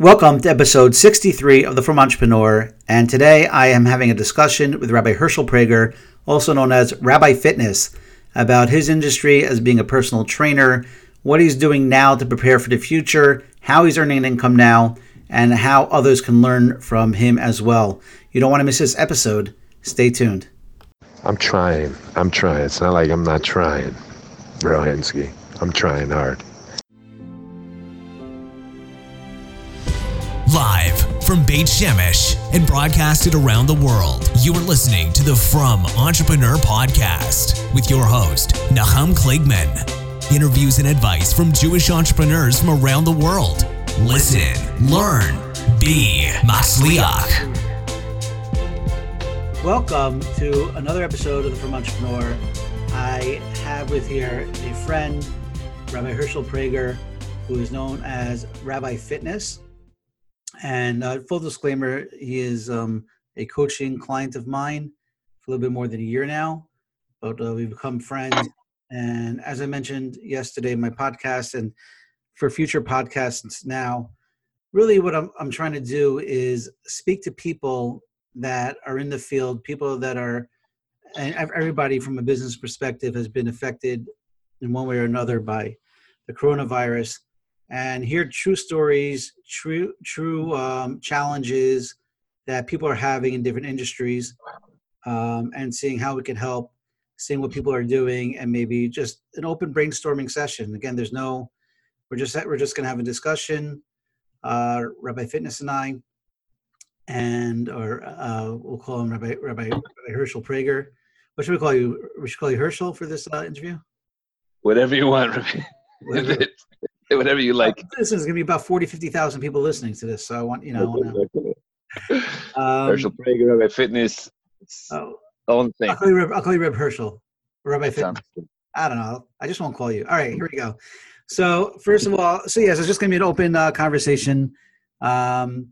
Welcome to episode 63 of The Frum Entrepreneur, and today I am having a discussion with Rabbi Hershel Praeger, also known as Rabbi Fitness, about his industry as being a personal trainer, what he's doing now to prepare for the future, how he's earning an income now, and how others can learn from him as well. You don't want to miss this episode. Stay tuned. I'm trying. I'm trying. It's not like I'm not trying, Rohansky. I'm trying hard. Live from Beit Shemesh and broadcasted around the world, you are listening to the Frum Entrepreneur Podcast with your host, Nachum Kligman. Interviews and advice from Jewish entrepreneurs from around the world. Listen, learn, be Matzliach. Welcome to another episode of the Frum Entrepreneur. I have with here a friend, Rabbi Hershel Praeger, who is known as Rabbi Fitness. And uh, full disclaimer, he is um, a coaching client of mine for a little bit more than a year now, but uh, we've become friends. And as I mentioned yesterday in my podcast, and for future podcasts now, really what I'm, I'm trying to do is speak to people that are in the field, people that are, and everybody from a business perspective has been affected in one way or another by the coronavirus and hear true stories, true true um, challenges that people are having in different industries, um, and seeing how we can help, seeing what people are doing, and maybe just an open brainstorming session. Again, there's no, we're just we're just going to have a discussion, uh, Rabbi Fitness and I, and or uh, we'll call him Rabbi Rabbi, Rabbi Hershel Praeger. What should we call you? We should call you Hershel for this uh, interview. Whatever you want, Rabbi. Whatever. whatever you like. This is going to be about 40, 50,000 people listening to this. So I want, you know, to. um, Hershel Praeger, Rabbi Fitness. Oh, the same. I'll call you, Reb, I'll call you Reb Hershel. Rabbi Fitness. I don't know. I just won't call you. All right, here we go. So first of all, so yes, it's just going to be an open uh, conversation, um,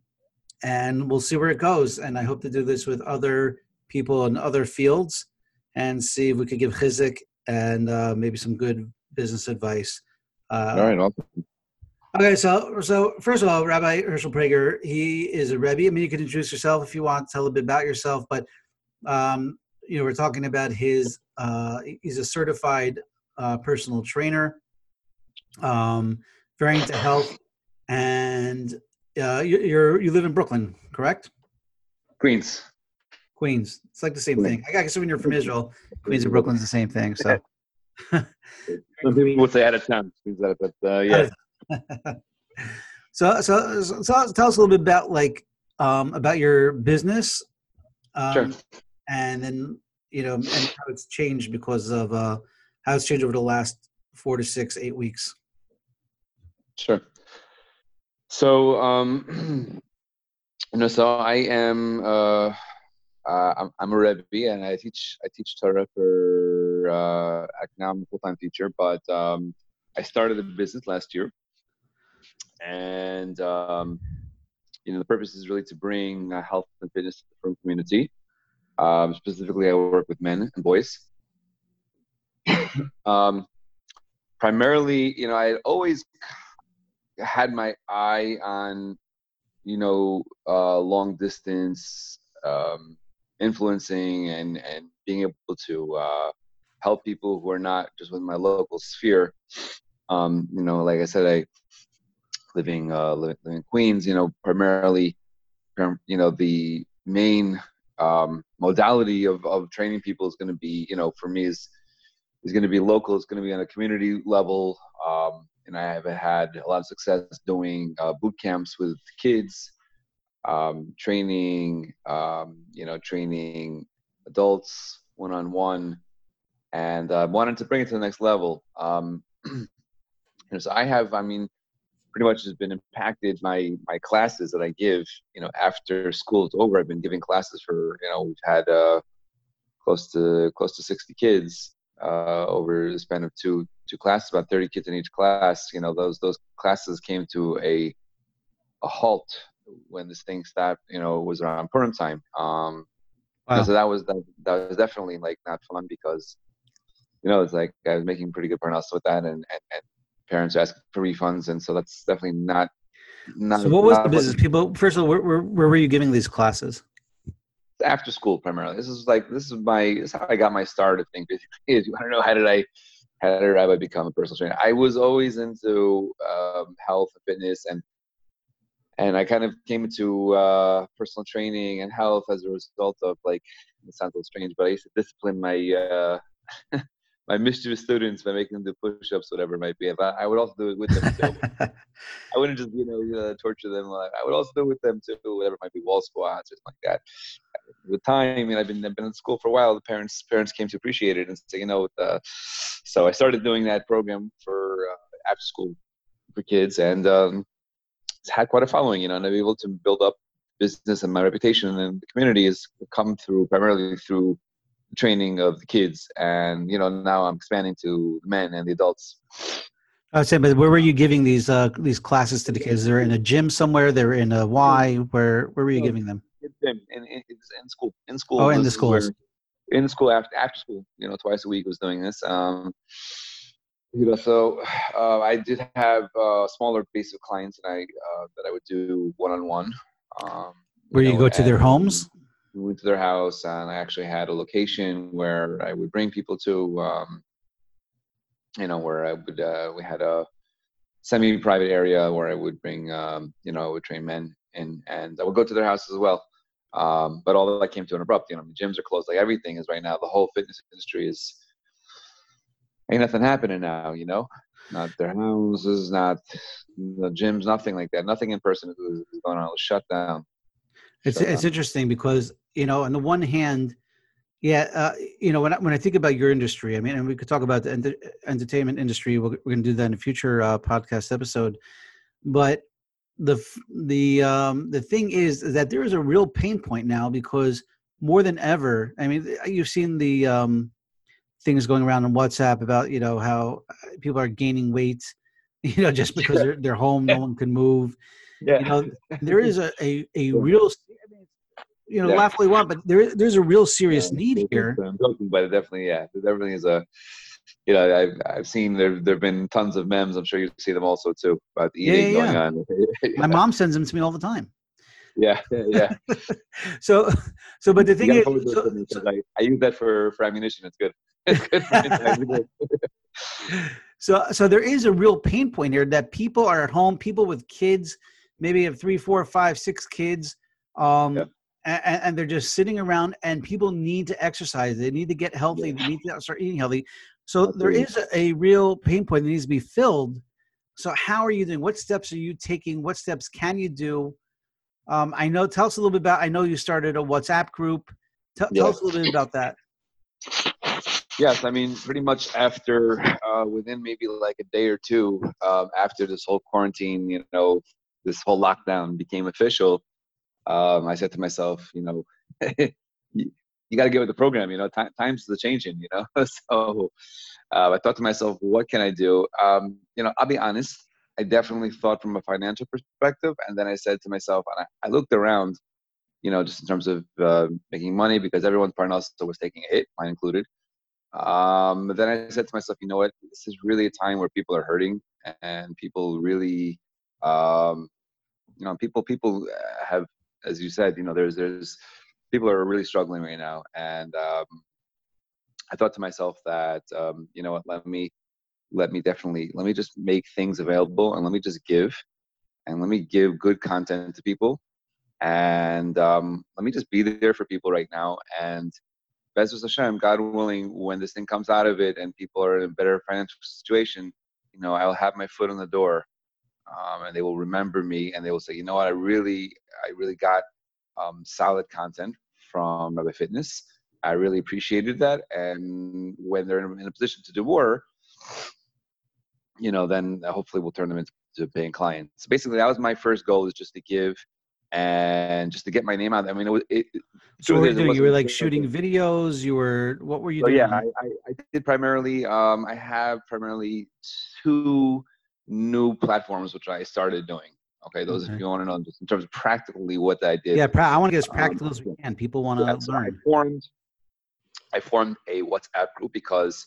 and we'll see where it goes. And I hope to do this with other people in other fields, and see if we could give chizik and uh, maybe some good business advice uh, All right, awesome. Okay, so so first of all, Rabbi Hershel Praeger, he is a Rebbe. I mean, you can introduce yourself if you want, tell a bit about yourself, but um, you know, we're talking about his. Uh, he's a certified uh, personal trainer, um, very into health, and uh, you, you're you live in Brooklyn, correct? Queens. Queens. It's like the same Queens. thing. I guess when you're from Israel, Queens and Brooklyn's the same thing. So. Some people would say out of town, but uh, yeah. so, so, so, tell us a little bit about like um, about your business, um, sure. and then you know, and how it's changed because of uh, how it's changed over the last four to six, eight weeks. Sure. So, um, you know, so I am. Uh, uh, I'm, I'm a Rebbe and I teach I teach Torah for uh, now I'm a full time teacher, but um, I started a business last year, and um, you know the purpose is really to bring uh, health and fitness to the frum community. Um, specifically, I work with men and boys. um, primarily, you know, I always had my eye on, you know, uh, long distance um, influencing and and being able to uh, help people who are not just within my local sphere. Um, you know, like I said, I living uh, living in Queens. You know, primarily, you know, the main um, modality of of training people is going to be, you know, for me is is going to be local. It's going to be on a community level. Um, and I have had a lot of success doing uh, boot camps with kids um, training, um, you know, training adults one on one, and uh, wanted to bring it to the next level. Um, so I have, I mean, pretty much has been impacted my my classes that I give. You know, after school is over, I've been giving classes for you know we've had uh, close to close to sixty kids uh, over the span of two two classes, about thirty kids in each class. You know, those those classes came to a a halt when this thing stopped, you know, it was around Purim time. Um, wow. So that was that, that was definitely like not fun because, you know, it's like I was making pretty good parnasa with that, and, and, and parents are asking for refunds, and so that's definitely not not, So what was the business? People, first of all, where, where, where were you giving these classes? after school primarily. This is like this is my this is how I got my start. I think is I don't know how did I how did I become a personal trainer. I was always into um, health and fitness and and I kind of came into uh, personal training and health as a result of like it sounds a little strange, but I used to discipline my uh, my mischievous students by making them do push-ups, whatever it might be. If I, I would also do it with them too. I wouldn't just you know uh, torture them. I would also do it with them too, whatever it might be, wall squats or something like that. With time, and I've been I've been in school for a while. The parents parents came to appreciate it and say, you know, uh, so I started doing that program for uh, after school for kids, and um, it's had quite a following, you know, and I've been able to build up business and my reputation in the community has come through primarily through training of the kids and you know now i'm expanding to the men and the adults I was saying, but where were you giving these uh, these classes to the kids? They're in a gym somewhere. They're in a Y. Where where were you giving them? in, in, in, school in school Oh, in the schools. in school after after school you know twice a week was doing this um you know so uh, i did have uh, smaller base of clients that i uh, that i would do one-on-one um Where you know, go to their homes? We went to their house and i actually had a location where i would bring people to um you know where i would uh we had a semi-private area where i would bring um you know i would train men in and i would go to their house as well. Um but all that came to an abrupt you know the gyms are closed like everything is right now. The whole fitness industry is ain't nothing happening now you know? Not their houses not the gyms nothing like that. Nothing in person is, is going on. It was shut down. It's shut it's down. interesting because you know, on the one hand, yeah, uh, you know, when I, when I think about your industry, I mean, and we could talk about the enter- entertainment industry. We're, we're going to do that in a future uh, podcast episode. But the the um, the thing is that there is a real pain point now because more than ever, I mean, you've seen the um, things going around on WhatsApp about you know how uh, people are gaining weight, you know, just because they're they're home, no one can move yeah you know there is a a, a real you know Yeah. laugh all you want but there is there's a real serious Yeah, need here I'm joking, but definitely, yeah, definitely is a. You know, I've I've seen there there've been tons of memes. I'm sure you see them also too about the Yeah, eating yeah, going yeah. on. my mom sends them to me all the time Yeah, yeah, yeah. so so but the thing is so, me, so- I, I use that for for ammunition. It's good. It's good so so there is a real pain point here that people are at home people with kids maybe have three four five six kids um Yep. And, and they're just sitting around and people need to exercise. They need to get healthy. They need to start eating healthy. So there is a, a real pain point that needs to be filled. So how are you doing? What steps are you taking? What steps can you do? Um, i know tell us a little bit about i know you started a whatsapp group. Tell, tell us a little bit about that. Yes, I mean, pretty much after, uh, within maybe like a day or two um, after this whole quarantine, you know, this whole lockdown became official, um, I said to myself, you know, you, you got to get with the program. You know, ti times are changing. You know, so uh, I thought to myself, what can I do? Um, you know, I'll be honest. I definitely thought from a financial perspective, and then I said to myself, and I, I looked around, you know, just in terms of uh, making money because everyone's part also was taking a hit, mine included. Um, but then I said to myself, you know what? This is really a time where people are hurting, and people really, um, you know, people people uh, have, as you said, you know, there's there's people are really struggling right now, and um, I thought to myself that, um, you know what? Let me let me definitely let me just make things available, and let me just give, and let me give good content to people, and um, let me just be there for people right now, and B'ezras Hashem, God willing, when this thing comes out of it and people are in a better financial situation, you know, I'll have my foot on the door, um, and they will remember me, and they will say, you know what, I really, I really got um, solid content from Rabbi Fitness. I really appreciated that, and when they're in a, position to do more, you know, then hopefully we'll turn them into paying clients. So basically, that was my first goal: is just to give and just to get my name out. I mean, it was. It, so what were you truth is, it doing you were like shooting videos you were what were you so doing yeah, I, I, I did primarily. Um, I have primarily two new platforms which I started doing. Okay, those Okay. if you want to know, just in terms of practically what I did. yeah pra- i want to get as Um, practical as we can people want to Yeah, so I learn formed, I formed a WhatsApp group because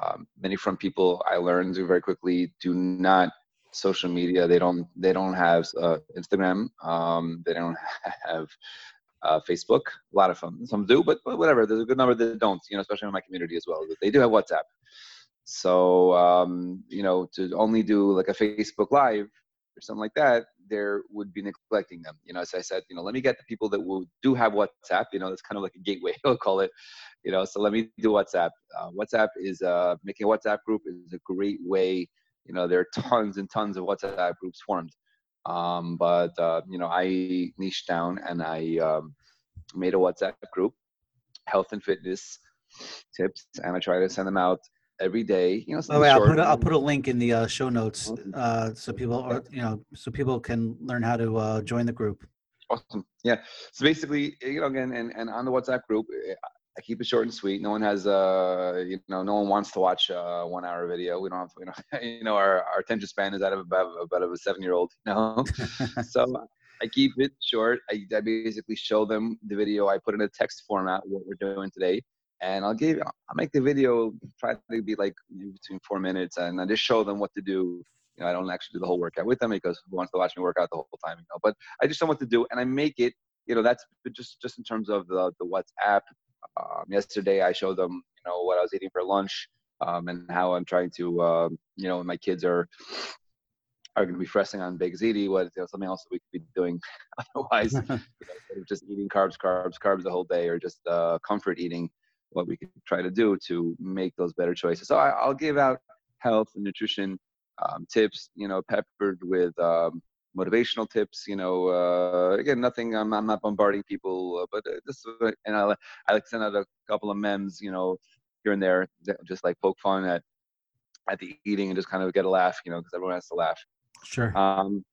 um, many from people I learned very quickly do not social media. They don't they don't have uh, Instagram. Um, they don't have uh, Facebook. A lot of them, some do, but, but whatever. There's a good number that don't. You know, especially in my community as well. They do have WhatsApp. So um, you know, to only do like a Facebook Live or something like that, there would be neglecting them. You know, as I said, you know, let me get the people that will do have WhatsApp. You know, that's kind of like a gateway, I'll call it. You know, so let me do WhatsApp. Uh, WhatsApp is uh, making a WhatsApp group is a great way. You know, there are tons and tons of WhatsApp groups formed. Um, but uh, you know, I niched down and I um, made a WhatsApp group, health and fitness tips, and I try to send them out every day. You know, oh, wait, I'll put a, I'll put a link in the uh, show notes uh, so people or you know so people can learn how to uh, join the group. Awesome. Yeah. So basically, you know, again, and, and on the WhatsApp group, eh, I keep it short and sweet. No one has, uh, you know, no one wants to watch a one hour video. We don't have, you know, you know, our, our attention span is out of about, about of a seven year old, you know? so I keep it short. I, I basically show them the video. I put in a text format, what we're doing today and I'll give I'll make the video try to be like between four minutes, and I just show them what to do. You know, I don't actually do the whole workout with them because who wants to watch me work out the whole time? You know, but I just know what to do, and I make it. You know, that's just just in terms of the the WhatsApp. Um, yesterday, I showed them you know what I was eating for lunch um, and how I'm trying to uh, you know my kids are are going to be pressing on Big ZD, what you know, something else that we could be doing otherwise, you know, just eating carbs, carbs, carbs the whole day, or just uh, comfort eating what we can try to do to make those better choices. So I, will give out health and nutrition um, tips, you know, peppered with um, motivational tips. You know, uh, again, nothing. I'm, I'm not bombarding people, uh, but uh, this and I, I like send out a couple of memes, you know, here and there, just like poke fun at at the eating and just kind of get a laugh, you know, because everyone has to laugh. Sure. Um,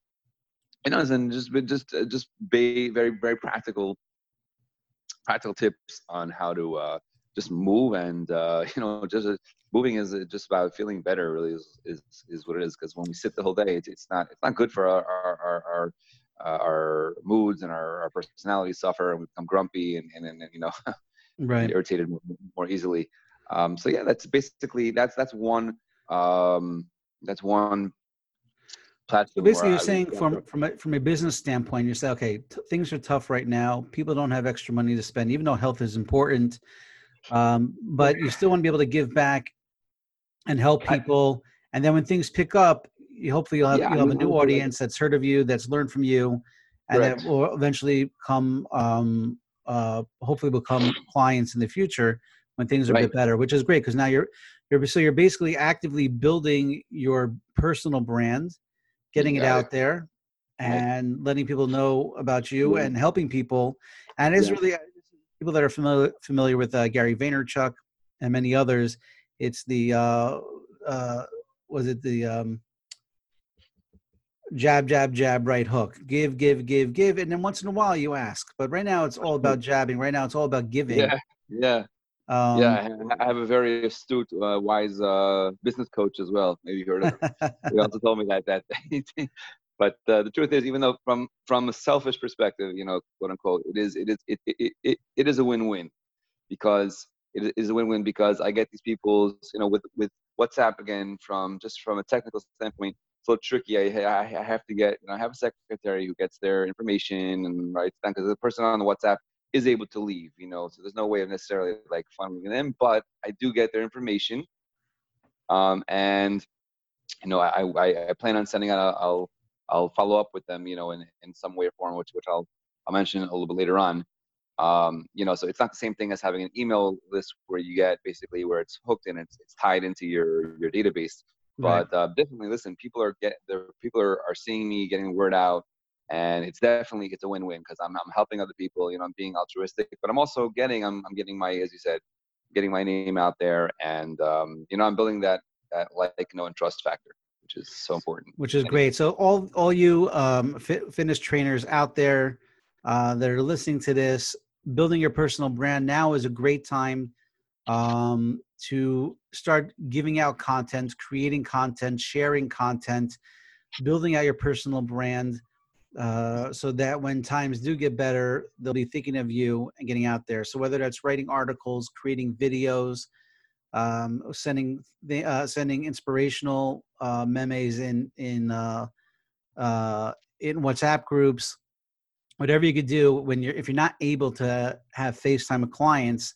know, and just just uh, just be very very practical practical tips on how to uh, just move and uh, you know just uh, moving is uh, just about feeling better really is is, is what it is because when we sit the whole day it's, it's not it's not good for our our our, our, uh, our moods and our, our personalities suffer and we become grumpy and and, and, and you know right irritated more, more easily um, so yeah that's basically that's that's one um, that's one platform. So basically, you're saying from from a, from a business standpoint, you say, okay, t- things are tough right now. People don't have extra money to spend, even though health is important um, but you still want to be able to give back and help people. And then when things pick up, you hopefully you'll have, yeah, you'll have a new audience that's heard of you, that's learned from you, and Correct. that will eventually come, um, uh, hopefully become clients in the future when things are right. a bit better, which is great because now you're you're so you're basically actively building your personal brand, getting it out it. there, and letting people know about you and helping people. And it's yeah. really people that are familiar familiar with uh, Gary Vaynerchuk and many others, it's the uh, uh, was it the um, jab jab jab right hook. Give give give give and then once in a while you ask. But right now it's all about jabbing. Right now it's all about giving. Yeah yeah. Um, yeah i have a very astute uh, wise uh, business coach as well. Maybe you heard of him. He also told me that that but uh, the truth is even though from from a selfish perspective you know quote unquote it is it is it it, it, it is a win-win because it is a win-win because i get these people you know with with whatsapp again from just from a technical standpoint so tricky. I i, have to get you know, i have a secretary who gets their information and writes down because the person on the whatsapp is able to leave you know so there's no way of necessarily like funneling them but i do get their information. Um and you know i i, I plan on sending out a, i'll I'll follow up with them, you know, in, in some way or form, which which I'll I'll mention a little bit later on. Um, you know, so it's not the same thing as having an email list where you get basically where it's hooked and it's, it's tied into your your database. But uh, definitely, listen, people are get the people are, are seeing me getting the word out, and it's definitely it's a win-win because I'm I'm helping other people. You know, I'm being altruistic, but I'm also getting I'm I'm getting my as you said, getting my name out there, and um, you know, I'm building that that like, know, and trust factor which is so important. Which is great. So all all you um, fit, fitness trainers out there uh, that are listening to this, building your personal brand now is a great time um, to start giving out content, creating content, sharing content, building out your personal brand. Uh, so that when times do get better, they'll be thinking of you and getting out there. So whether that's writing articles, creating videos, um, sending the uh, sending inspirational uh, memes in in uh, uh, in WhatsApp groups, whatever you could do when you're if you're not able to have FaceTime with clients,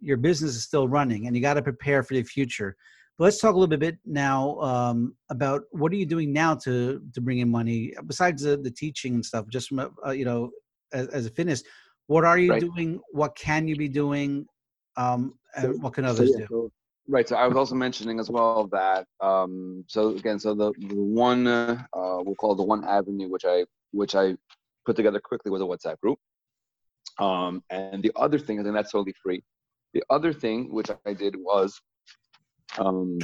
your business is still running, and you got to prepare for the future. But let's talk a little bit now um, about what are you doing now to to bring in money besides the, the teaching and stuff. Just from uh, you know, as, as a fitness, what are you Right. doing? What can you be doing? Um, and So- what can So, others yeah, do? so- right. So I was also mentioning as well that um, so again, so the, the one uh, we'll call the one avenue which I which I put together quickly was a WhatsApp group. Um, and the other thing, and that's totally free. The other thing which I did was um,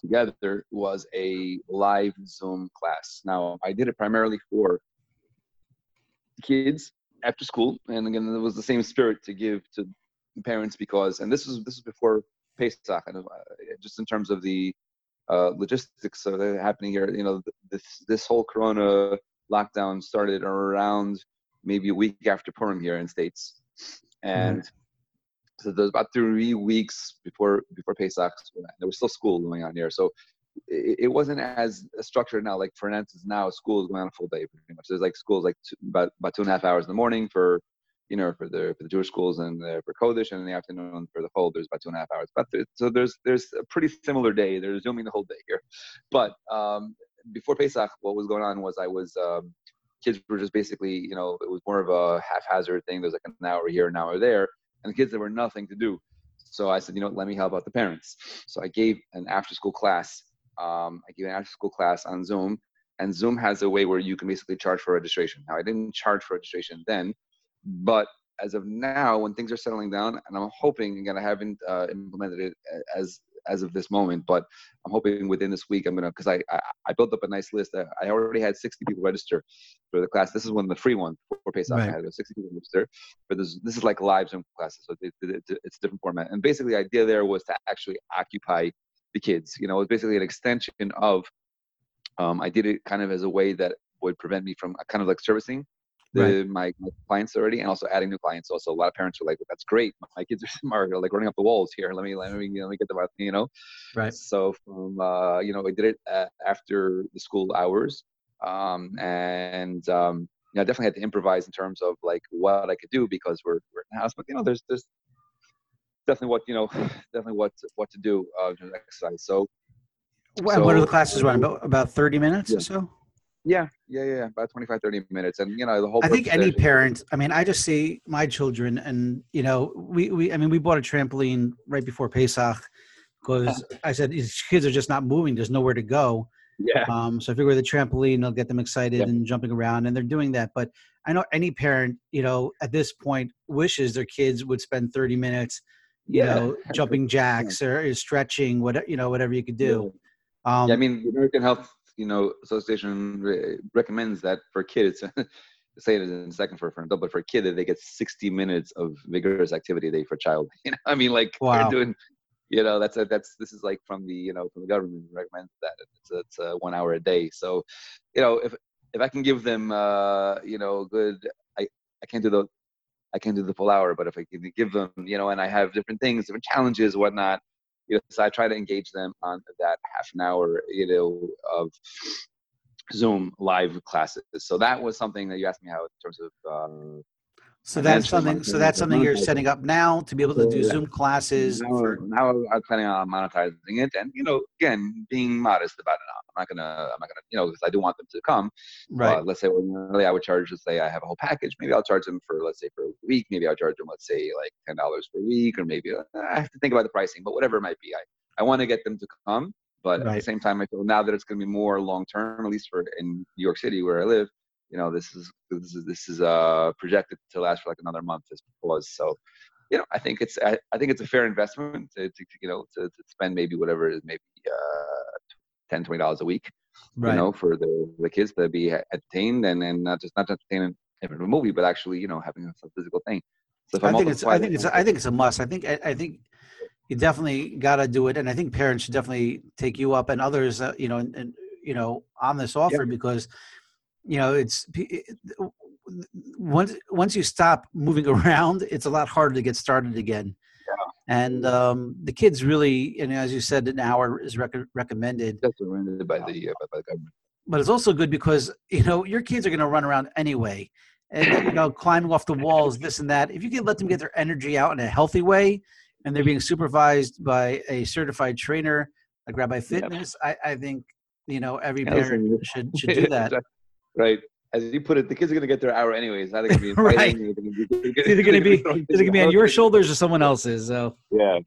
together was a live Zoom class. Now I did it primarily for kids after school, and again, it was the same spirit to give to parents because, and this was this was before Pesach, and uh, just in terms of the uh, logistics of it happening here, you know, this this whole Corona lockdown started around maybe a week after Purim here in states, and so there was about three weeks before before Pesach. There was still school going on here, so it, it wasn't as structured now. Like for instance, now school is going on a full day pretty much. There's like schools like two, about about two and a half hours in the morning for you know for the for the Jewish schools and uh, for Kodesh, and in the afternoon for the whole. There's about two and a half hours. But so there's there's a pretty similar day. They're zooming the whole day here, but um, before Pesach, what was going on was I was. Um, kids were just basically, you know, it was more of a haphazard thing. There's like an hour here, an hour there, and the kids there were nothing to do. So I said, you know, let me help out the parents. So I gave an after-school class. Um, I gave an after-school class on Zoom, and Zoom has a way where you can basically charge for registration. Now I didn't charge for registration then, but as of now, when things are settling down, and I'm hoping again, I haven't uh, implemented it as as of this moment, but I'm hoping within this week I'm gonna because I, I I built up a nice list. I, I already had 60 people register for the class. This is one of the free ones for Pesach. Right. I had 60 people register, but this this is like live Zoom classes, so it, it, it- it's a different format. And basically, the idea there was to actually occupy the kids. You know, it's basically an extension of. Um, I did it kind of as a way that would prevent me from uh, kind of like servicing the, Right. my, my clients already, and also adding new clients. Also, a lot of parents are like, "That's great. My kids are smart. They're like running up the walls here. Let me let me let me get them out." You know. Right. So from uh, you know, I did it uh, after the school hours, um, and um, you know, I definitely had to improvise in terms of like what I could do because we're we're in the house. But you know, there's there's definitely what you know, definitely what what to do uh, exercise. So Wha- what are the classes run? About about thirty minutes Yeah. or so. Yeah, yeah, yeah, about 25, 30 minutes, and you know, the whole. I think any parent. I mean, I just see my children, and you know, we we. I mean, we bought a trampoline right before Pesach because I said these kids are just not moving. There's nowhere to go. Yeah. Um, so I figure the trampoline will get them excited Yeah. and jumping around, and they're doing that. But I know any parent, you know, at this point wishes their kids would spend 30 minutes, you Yeah. know, jumping jacks or, or stretching, whatever you know, whatever you could do. Um, yeah, I mean, the American Health, you know, Association re- recommends that for kids. say it in a second for for an adult, but for a kid, that they get 60 minutes of vigorous activity a day for a child. You know, I mean, like Wow. they're doing, you know, that's a, that's this is like from the you know from the government recommends that it's it's uh, one hour a day. So, you know, if if I can give them, uh, you know, good, I I can't do the I can't do the full hour, but if I can give them, you know, and I have different things, different challenges, whatnot, you know, so I try to engage them on that half an hour, you know, of Zoom live classes. So that was something that you asked me how in terms of. Um, so that's something. So that's something you're setting up now to be able to do. Zoom classes. now, For, now I'm planning on monetizing it, and you know, again, being modest about it. I'm not gonna, I'm not gonna, you know, because I do want them to come. right. Uh, let's say ordinarily I would charge, let's say I have a whole package. Maybe I'll charge them for, let's say, for a week. Maybe I'll charge them, let's say, like ten dollars per week, or maybe uh, I have to think about the pricing. But whatever it might be, I I want to get them to come. But at the same time, I feel now that it's going to be more long term, at least for in New York City where I live. You know, this is this is this is uh projected to last for like another month as was. So, you know, I think it's I, I think it's a fair investment to, to you know to, to spend maybe whatever it is maybe uh 10 20 dollars a week right. you know, for the, the kids to be entertained and, and not just not entertained in a movie, but actually, you know, having a physical thing. So if I think it's. I think it's. I think it's a must. I think. I, I think you definitely got to do it, and I think parents should definitely take you up and others. Uh, you know, and, and you know, on this offer because you know it's once once you stop moving around, it's a lot harder to get started again. and um, the kids really, and as you said, an hour is rec- recommended. That's recommended by the uh, by, the government. But it's also good because you know your kids are going to run around anyway, and you know climbing off the walls, this and that. If you can let them get their energy out in a healthy way, and they're being supervised by a certified trainer like Rabbi Fitness, I, I think you know every Yeah, parent should should do that. right. As you put it, the kids are gonna get their hour anyways. Now they're gonna be Right. they're gonna be, It's either going to be it's going to be on your shoulders or someone else's. So Yeah.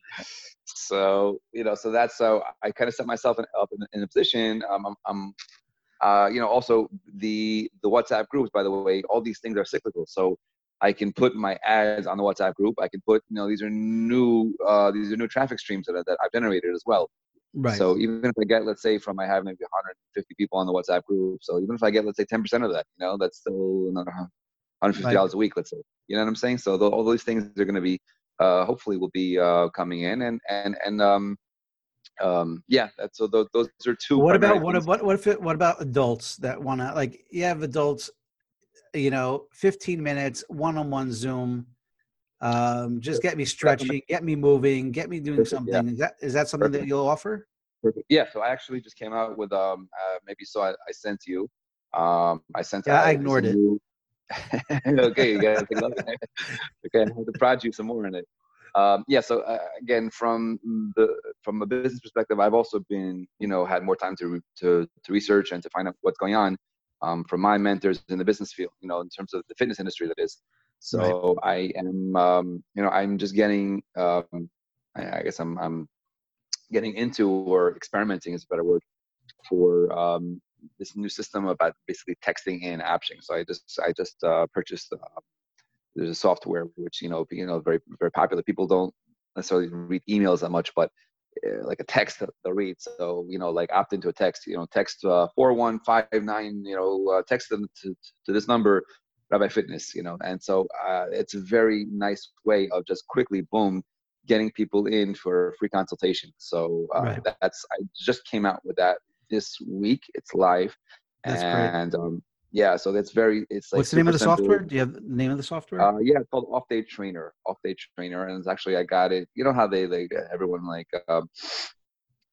So you know, so that's so I kind of set myself in, up in, in a position. Um, I'm, I'm uh, you know, also the the WhatsApp groups. By the way, all these things are cyclical. So I can put my ads on the WhatsApp group. I can put, you know, these are new uh, these are new traffic streams that, that I've generated as well. Right, So even if I get, let's say, from I have maybe 150 people on the WhatsApp group. So even if I get, let's say, 10% of that, you know, that's still another 150 dollars a week. Let's say, you know what I'm saying? So tho- all those things are going to be, uh, hopefully, will be uh, coming in, and and and um, um, yeah. That's so those, those are two. what about what what what if it, what about adults that want to like you have adults you know 15 minutes one-on-one zoom um just get me stretching get me moving get me doing something yeah. is that is that something that you'll offer Perfect. Yeah. So I actually just came out with um, uh, maybe so it. I sent you. Um, I sent. Yeah, I out this ignored it. okay, you gotta a okay, I have to prod you some more in it. Um, yeah. So uh, again, from the from a business perspective, I've also been, you know, had more time to to to research and to find out what's going on um, from my mentors in the business field. You know, in terms of the fitness industry, that is. So I am, um, you know, I'm just getting. Um, I, guess I'm I'm getting into or experimenting is a better word for um, this new system about basically texting in option. So I just I just uh, purchased uh, there's a software which you know you know very very popular. People don't necessarily read emails that much, but uh, like a text they'll read. So you know like opt into a text. You know text uh, four one five nine. You know uh, text them to to this number. Rabbi Fitness, you know, and so uh, it's a very nice way of just quickly, boom, getting people in for a free consultation. So uh, Right. that's I just came out with that this week. It's live, That's and um, yeah, so that's very. It's like what's the name of the software do you have the name of the software Uh, yeah, it's called Off Day Trainer. Off Day Trainer, and it's actually I got it. You know how they like everyone like um,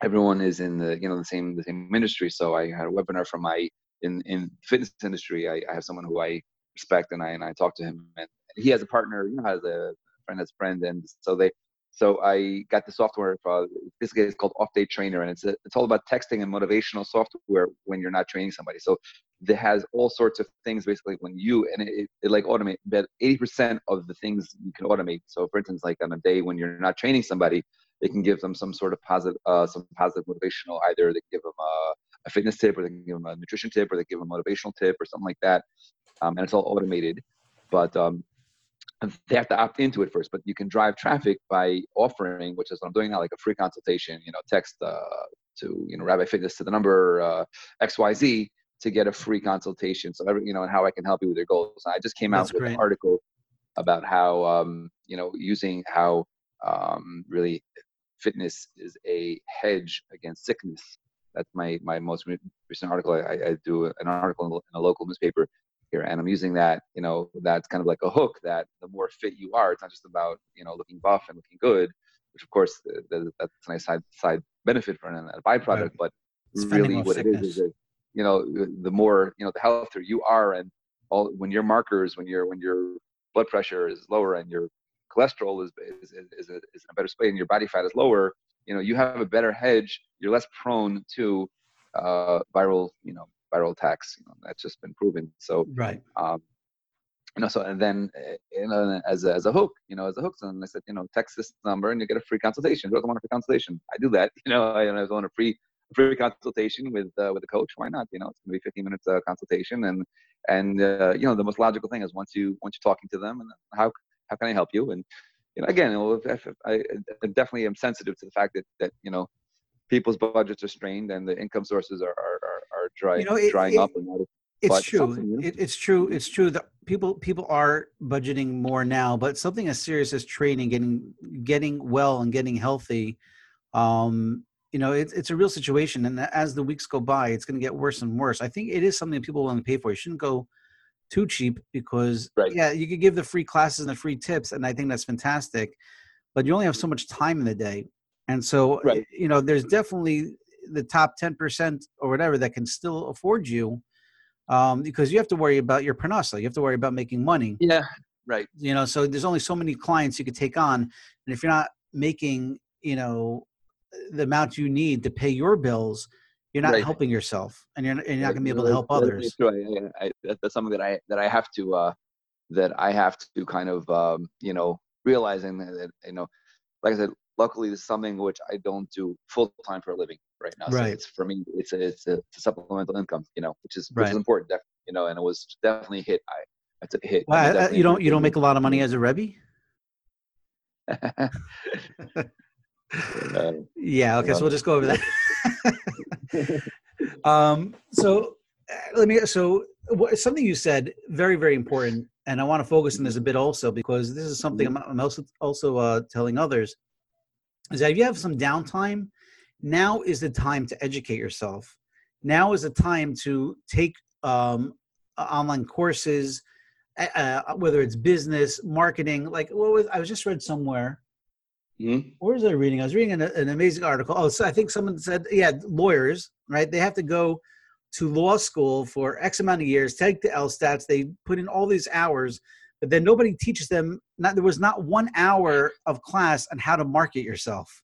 everyone is in the you know the same the same industry. So I had a webinar from my in in fitness industry. I, I have someone who I respect, and I and I talk to him, and he has a partner. You know, has a friend that's a friend, and so they. So I got the software. For, basically, it's called Off Day Trainer, and it's a, it's all about texting and motivational software when you're not training somebody. So that has all sorts of things basically when you and it, it like automate but 80% of the things you can automate so for instance like on a day when you're not training somebody it can give them some sort of positive uh, some positive motivational either they give them a, a fitness tip or they give them a nutrition tip or they give them a motivational tip or something like that um, and it's all automated but um, they have to opt into it first but you can drive traffic by offering which is what i'm doing now like a free consultation you know text uh, to you know rabbi fitness to the number uh, xyz to get a free consultation. So every, you know, and how I can help you with your goals. I just came That's out with great. an article about how, um, you know, using how um, really fitness is a hedge against sickness. That's my my most recent article. I, I do an article in a local newspaper here, and I'm using that. You know, that's kind of like a hook. That the more fit you are, it's not just about you know looking buff and looking good, which of course th- that's a nice side side benefit for an, a byproduct. But It's really, what it is is sickness. that you know the more you know the healthier you are and all when your markers when your when your blood pressure is lower and your cholesterol is is, is, is, a, is in a better space and your body fat is lower you know you have a better hedge you're less prone to uh, viral you know viral attacks you know that's just been proven so right um, you know, so and then you know, as a, as a hook, you know, as a hook, and I said, you know, text this number and you get a free consultation. Who doesn't want a free consultation? I do that, you know. I, I want a free free consultation with uh, with a coach. Why not? You know, it's gonna be 15 minutes uh, consultation, and and uh, you know, the most logical thing is once you once you're talking to them, and how how can I help you? And you know, again, you know, if, if I, I definitely am sensitive to the fact that that you know people's budgets are strained and the income sources are are, are, are dry, You know, it- drying it- up and it's true you know? it, it's true it's true that people people are budgeting more now but something as serious as training getting getting well and getting healthy um you know it's, it's a real situation and as the weeks go by it's going to get worse and worse i think it is something people want to pay for you shouldn't go too cheap because Right. yeah you could give the free classes and the free tips and i think that's fantastic but you only have so much time in the day. And so, Right. you know, there's definitely the top 10% or whatever that can still afford you um, because you have to worry about your parnasa. You have to worry about making money. Yeah. Right. You know, so there's only so many clients you could take on. And if you're not making, you know, the amount you need to pay your bills, you're not Right. helping yourself and you're, and you're not going to be able to help others. I- that's something that I that I have to uh, that I have to kind of um, you know realizing that you know, like I said, luckily this is something which I don't do full time for a living right now. So Right. it's for me, it's a it's a, it's a supplemental income, you know, which is which Right. is important, definitely, you know, and it was definitely a hit. I I took a hit. Well, I- you don't, you don't make a lot of money as a Rebbe? Uh, Yeah. Okay. So Well, just go over that. um, so uh, let me, so what, something you said, very, very important. And I want to focus on this a bit also, because this is something I'm, I'm also, also uh, telling others is that if you have some downtime, now is the time to educate yourself. Now is the time to take um, online courses, uh, whether it's business, marketing. Like, what was I was just read somewhere mhm. where was I reading? I was reading an, an amazing article. Oh, so I think someone said, yeah, lawyers, right? They have to go to law school for X amount of years, take the LSATs. They put in all these hours, but then nobody teaches them. Not there was not one hour of class on how to market yourself,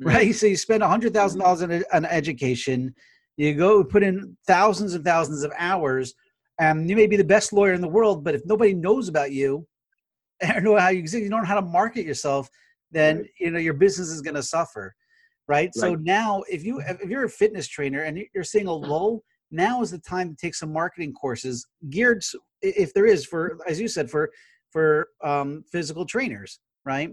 mm-hmm. right? So you spend a hundred thousand dollars on an education. You go put in thousands and thousands of hours, and you may be the best lawyer in the world, but if nobody knows about you, or know how you exist, you don't know how to market yourself, then Right. you know your business is going to suffer, right? So now, if you if you're a fitness trainer and you're seeing a lull, now is the time to take some marketing courses geared, if there is, for as you said, for for um, physical trainers, right?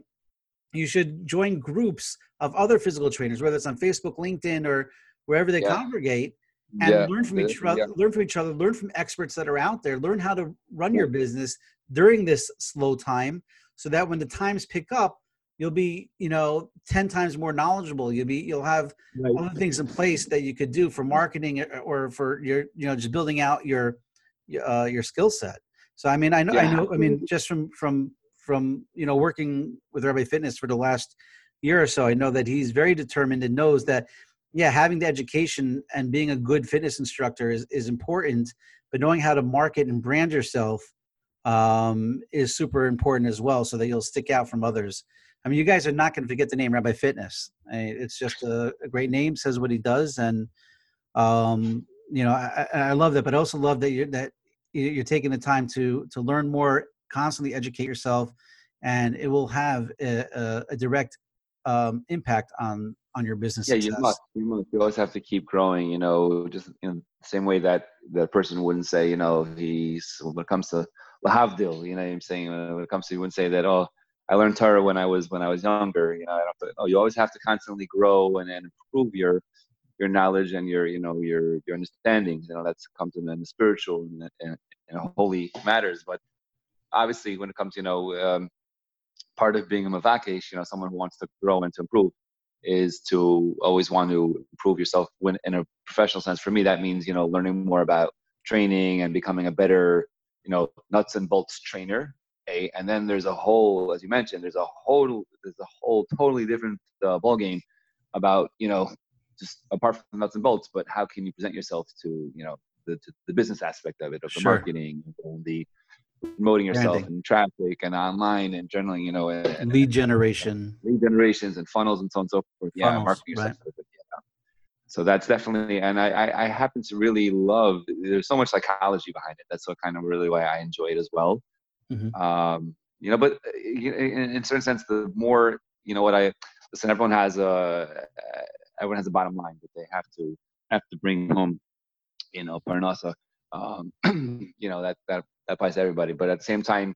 You should join groups of other physical trainers, whether it's on Facebook, LinkedIn, or wherever they Yeah. congregate, and yeah, learn from each other. yeah. Learn from each other. Learn from experts that are out there. Learn how to run your business during this slow time, so that when the times pick up, you'll be, you know, ten times more knowledgeable. You'll be, you'll have Right. other things in place that you could do for marketing or- or for your, you know, just building out your, uh, your skill set. So I mean, I know, I know, I mean, just from from from you know working with Rabbi Fitness for the last year or so, I know that he's very determined and knows that yeah, having the education and being a good fitness instructor is, is important, but knowing how to market and brand yourself um, is super important as well, so that you'll stick out from others. I mean, you guys are not going to forget the name Rabbi Fitness. I mean, it's just a, a great name, says what he does, and um, you know, I, I love that. But I also love that you're that you- you're taking the time to to learn more, constantly educate yourself, and it will have a, a, a direct um, impact on on your business yeah success. you must you must you always have to keep growing you know just in the same way that that person wouldn't say you know he's when it comes to lahavdil you know what i'm saying when it comes to you wouldn't say that oh i learned torah when i was when i was younger you know i don't oh, you always have to constantly grow and, and improve your your knowledge and your you know your your understanding you know that's comes in the spiritual and, and, and holy matters but obviously when it comes you know um, part of being a mavakesh, you know, someone who wants to grow and to improve, is to always want to improve yourself when in a professional sense. For me, that means you know learning more about training and becoming a better, you know, nuts and bolts trainer. A, and then there's a whole, as you mentioned, there's a whole, there's a whole totally different uh, ball game about you know just apart from the nuts and bolts, but how can you present yourself to you know the to the business aspect of it, of the Sure. marketing, and the promoting yourself Branding. in traffic and online and generally you know, and, and lead generation. lead generations and funnels and so on and so forth. Yeah, Funnels, marketing yourself. right. with it, yeah. So that's definitely, and I, I, I happen to really love. There's so much psychology behind it. That's what kind of really why I enjoy it as well. Mhm. Um, you know, but uh, in, in a certain sense, the more you know, what I listen. Everyone has a, uh, everyone has a bottom line that they have to have to bring home. You know, Parnasa. Um, you know that that that applies to everybody. But at the same time,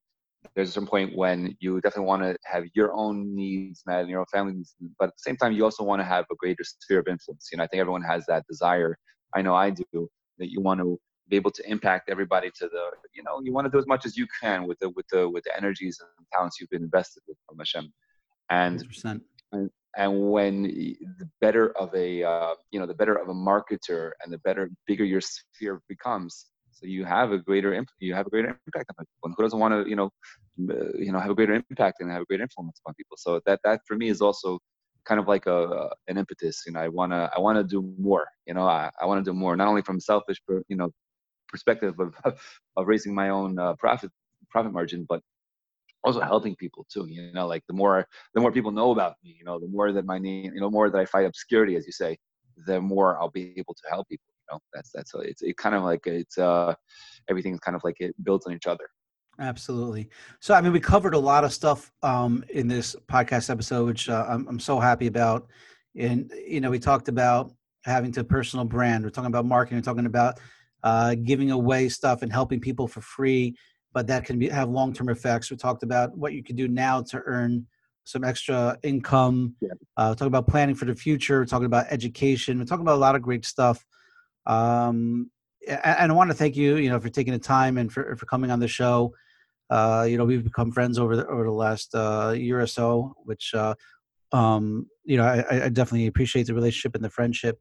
there's a certain point when you definitely want to have your own needs met and your own family needs, but at the same time, you also want to have a greater sphere of influence. You know, I think everyone has that desire. I know I do that you want to be able to impact everybody to the, you know, you want to do as much as you can with the with the with the energies and talents you've been invested with from Hashem. And 100%. and when the better of a uh, you know the better of a marketer and the better bigger your sphere becomes so you have a greater imp- you have a greater impact on people and who doesn't want to you know you know have a greater impact and have a great influence on people. So that that for me is also kind of like a an impetus. You know, I wanna I wanna do more. You know, I, I want to do more, not only from selfish, but, you know, perspective of of raising my own uh, profit profit margin, but also helping people too. You know, like the more the more people know about me, you know, the more that my name, you know, more that I fight obscurity, as you say, the more I'll be able to help people. You know, that's that's it's it kind of like it's uh everything's kind of like it builds on each other. Absolutely. So, I mean, we covered a lot of stuff um, in this podcast episode, which uh, I'm, I'm so happy about. And, you know, we talked about having to personal brand. We're talking about marketing. We're talking about uh, giving away stuff and helping people for free, but that can be, have long term effects. We talked about what you can do now to earn some extra income. Yeah. Uh, talking about planning for the future. We're talking about education. We're talking about a lot of great stuff. Um, and I want to thank you, you know, for taking the time and for, for coming on the show. Uh, you know, we've become friends over the over the last uh, year or so, which uh, um, you know I, I, definitely appreciate the relationship and the friendship.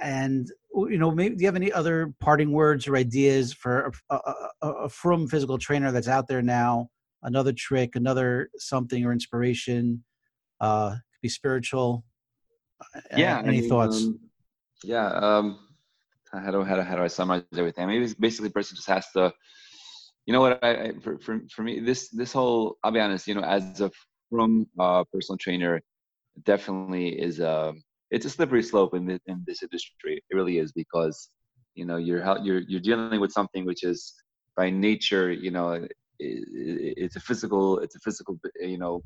And you know, maybe do you have any other parting words or ideas for a, a, a frum physical trainer that's out there now? Another trick, another something or inspiration, uh, could be spiritual. Yeah. Any I mean, thoughts? Um, yeah. Um, how do how do how do I summarize everything? Maybe basically, the person just has to you know what I, I for, for, for me this this whole I'll be honest you know as a frum uh, personal trainer definitely is a um, it's a slippery slope in this, in this industry it really is because you know you're you're you're dealing with something which is by nature you know it, it, it's a physical it's a physical you know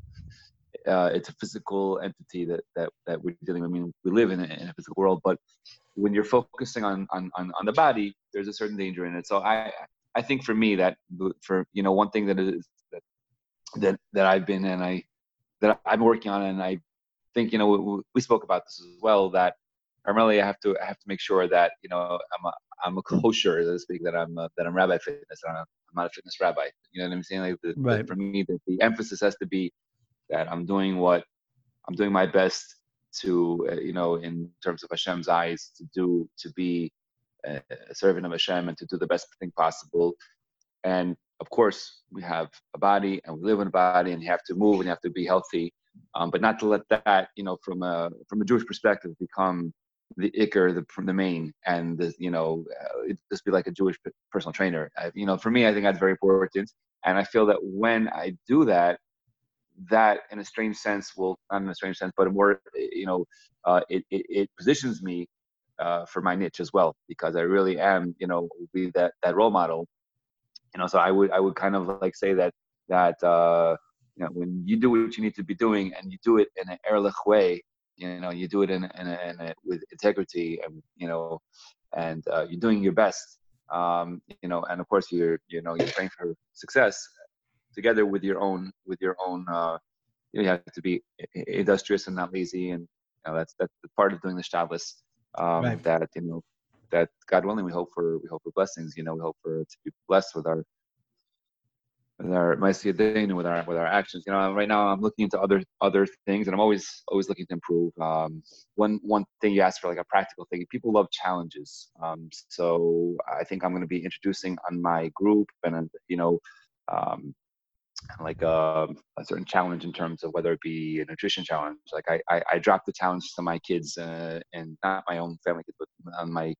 uh, it's a physical entity that that that we're dealing with. I mean, we live in a, in a physical world, but when you're focusing on, on on on the body, there's a certain danger in it. So I I think for me that for you know one thing that is that that that I've been and I that I'm working on and I think you know we, we spoke about this as well that primarily I have to I have to make sure that you know I'm a I'm a kosher so to speak that I'm a, that I'm rabbi fitness I'm, a, I'm not a fitness rabbi you know what I'm saying like the, right. the, for me the, the emphasis has to be that I'm doing what I'm doing my best to uh, you know in terms of Hashem's eyes to do to be a servant of Hashem and to do the best thing possible. And of course, we have a body and we live in a body and you have to move and you have to be healthy. Um, but not to let that, you know, from a from a Jewish perspective, become the ikar, the the main, and the you know, uh, just be like a Jewish personal trainer. I, you know, for me, I think that's very important. And I feel that when I do that, that in a strange sense will not in a strange sense, but a more you know, uh, it, it, it positions me uh, for my niche as well because I really am, you know, be that that role model. You know, so I would I would kind of like say that that uh, you know when you do what you need to be doing and you do it in an Erlich way, you know, you do it in in, a, in a, with integrity and you know, and uh, you're doing your best. Um, you know, and of course you're you know you're praying for success together with your own with your own. Uh, you have to be industrious and not lazy, and you know, that's that's the part of doing the Shabbos um, right. that you know that God willing we hope for we hope for blessings. You know, we hope for to be blessed with our with our and with our with our actions. You know, right now I'm looking into other other things, and I'm always always looking to improve. Um, one one thing you asked for, like a practical thing. People love challenges, um, so I think I'm going to be introducing on my group, and you know, um, like a, um, a, certain challenge in terms of whether it be a nutrition challenge. Like I, I, I dropped the challenge to my kids uh, and not my own family kids, but on my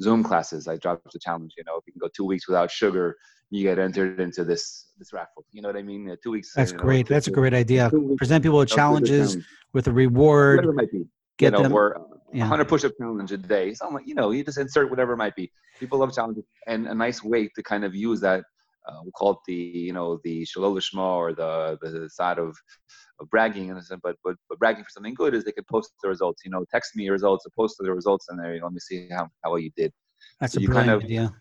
Zoom classes. I dropped the challenge. You know, if you can go two weeks without sugar, you get entered into this this raffle. You know what I mean? Uh, two weeks. That's you know, great. That's a great idea. Present people with challenges with a reward. Whatever it might be. Get you know, them. Or, yeah. 100 push-up challenge a day. Something like you know, you just insert whatever it might be. People love challenges, and a nice way to kind of use that uh, we call it the you know the shalol or the the side of bragging and but, but but bragging for something good is they can post the results you know text me your results or post the results and there you let me see how, how well you did. That's so a you kind of idea.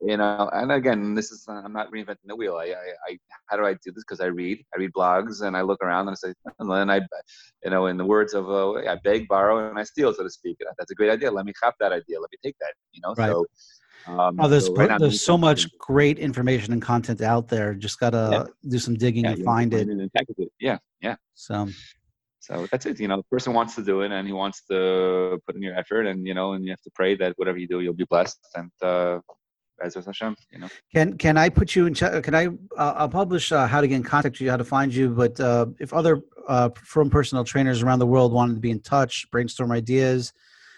You know and again this is i'm not reinventing the wheel. I i, I how do i do this? Because i read i read blogs and i look around and i say and then i you know in the words of uh, i beg borrow and i steal so to speak. That's a great idea. Let me cop that idea. Let me take that you know? Right. so um, oh, there's so great, there's so much great information and content out there. Just gotta yeah. do some digging yeah, and find it. And it. Yeah, yeah. So, so that's it. You know, the person wants to do it and he wants to put in your effort, and you know, and you have to pray that whatever you do, you'll be blessed. And uh, B'ezras Hashem, you know. Can can I put you in? Ch- can I? Uh, I'll publish uh, how to get in contact with you, how to find you. But uh, if other uh, frum personal trainers around the world wanted to be in touch, brainstorm ideas,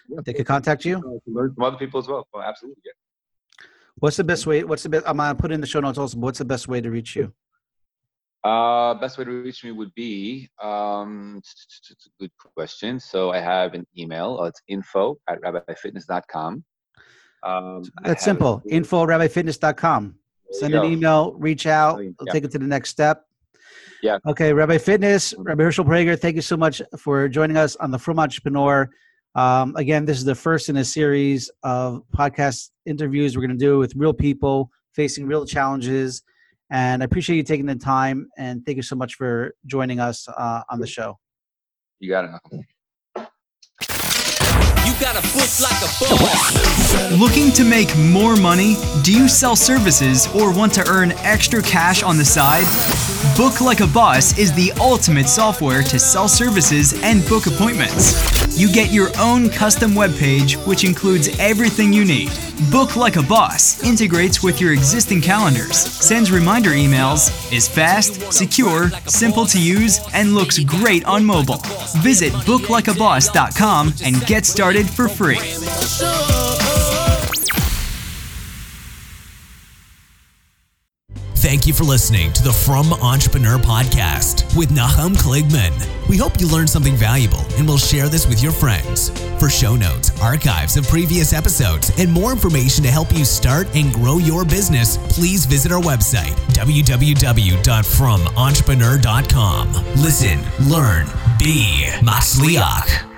Yeah, they could contact you. to learn from other people as well. well absolutely, yeah. What's the best way? What's the best? I'm gonna put in the show notes also. But what's the best way to reach you? Uh, best way to reach me would be um, it's a good question. So I have an email. Uh, it's info at rabbifitness.com. Um, That's simple. a- Info at rabbifitness.com. Send an go. email, reach out. We'll Yeah. take it to the next step. Yeah. Okay, Rabbi Fitness, Rabbi Hershel Praeger, thank you so much for joining us on the Frum Entrepreneur. Um, again, this is the first in a series of podcast interviews we're going to do with real people facing real challenges. And I appreciate you taking the time. And thank you so much for joining us uh, on the show. You got it. Malcolm. You gotta book like a boss. Looking to make more money? Do you sell services or want to earn extra cash on the side? Book Like a Boss is the ultimate software to sell services and book appointments. You get your own custom webpage, which includes everything you need. Book Like a Boss integrates with your existing calendars, sends reminder emails, is fast, secure, simple to use, and looks great on mobile. Visit booklikeaboss.com and get started for free. Thank you for listening to the Frum Entrepreneur podcast with Nachum Kligman. We hope you learned something valuable and will share this with your friends. For show notes, archives of previous episodes, and more information to help you start and grow your business, please visit our website, www.frumentrepreneur.com. Listen, learn, be Masliach.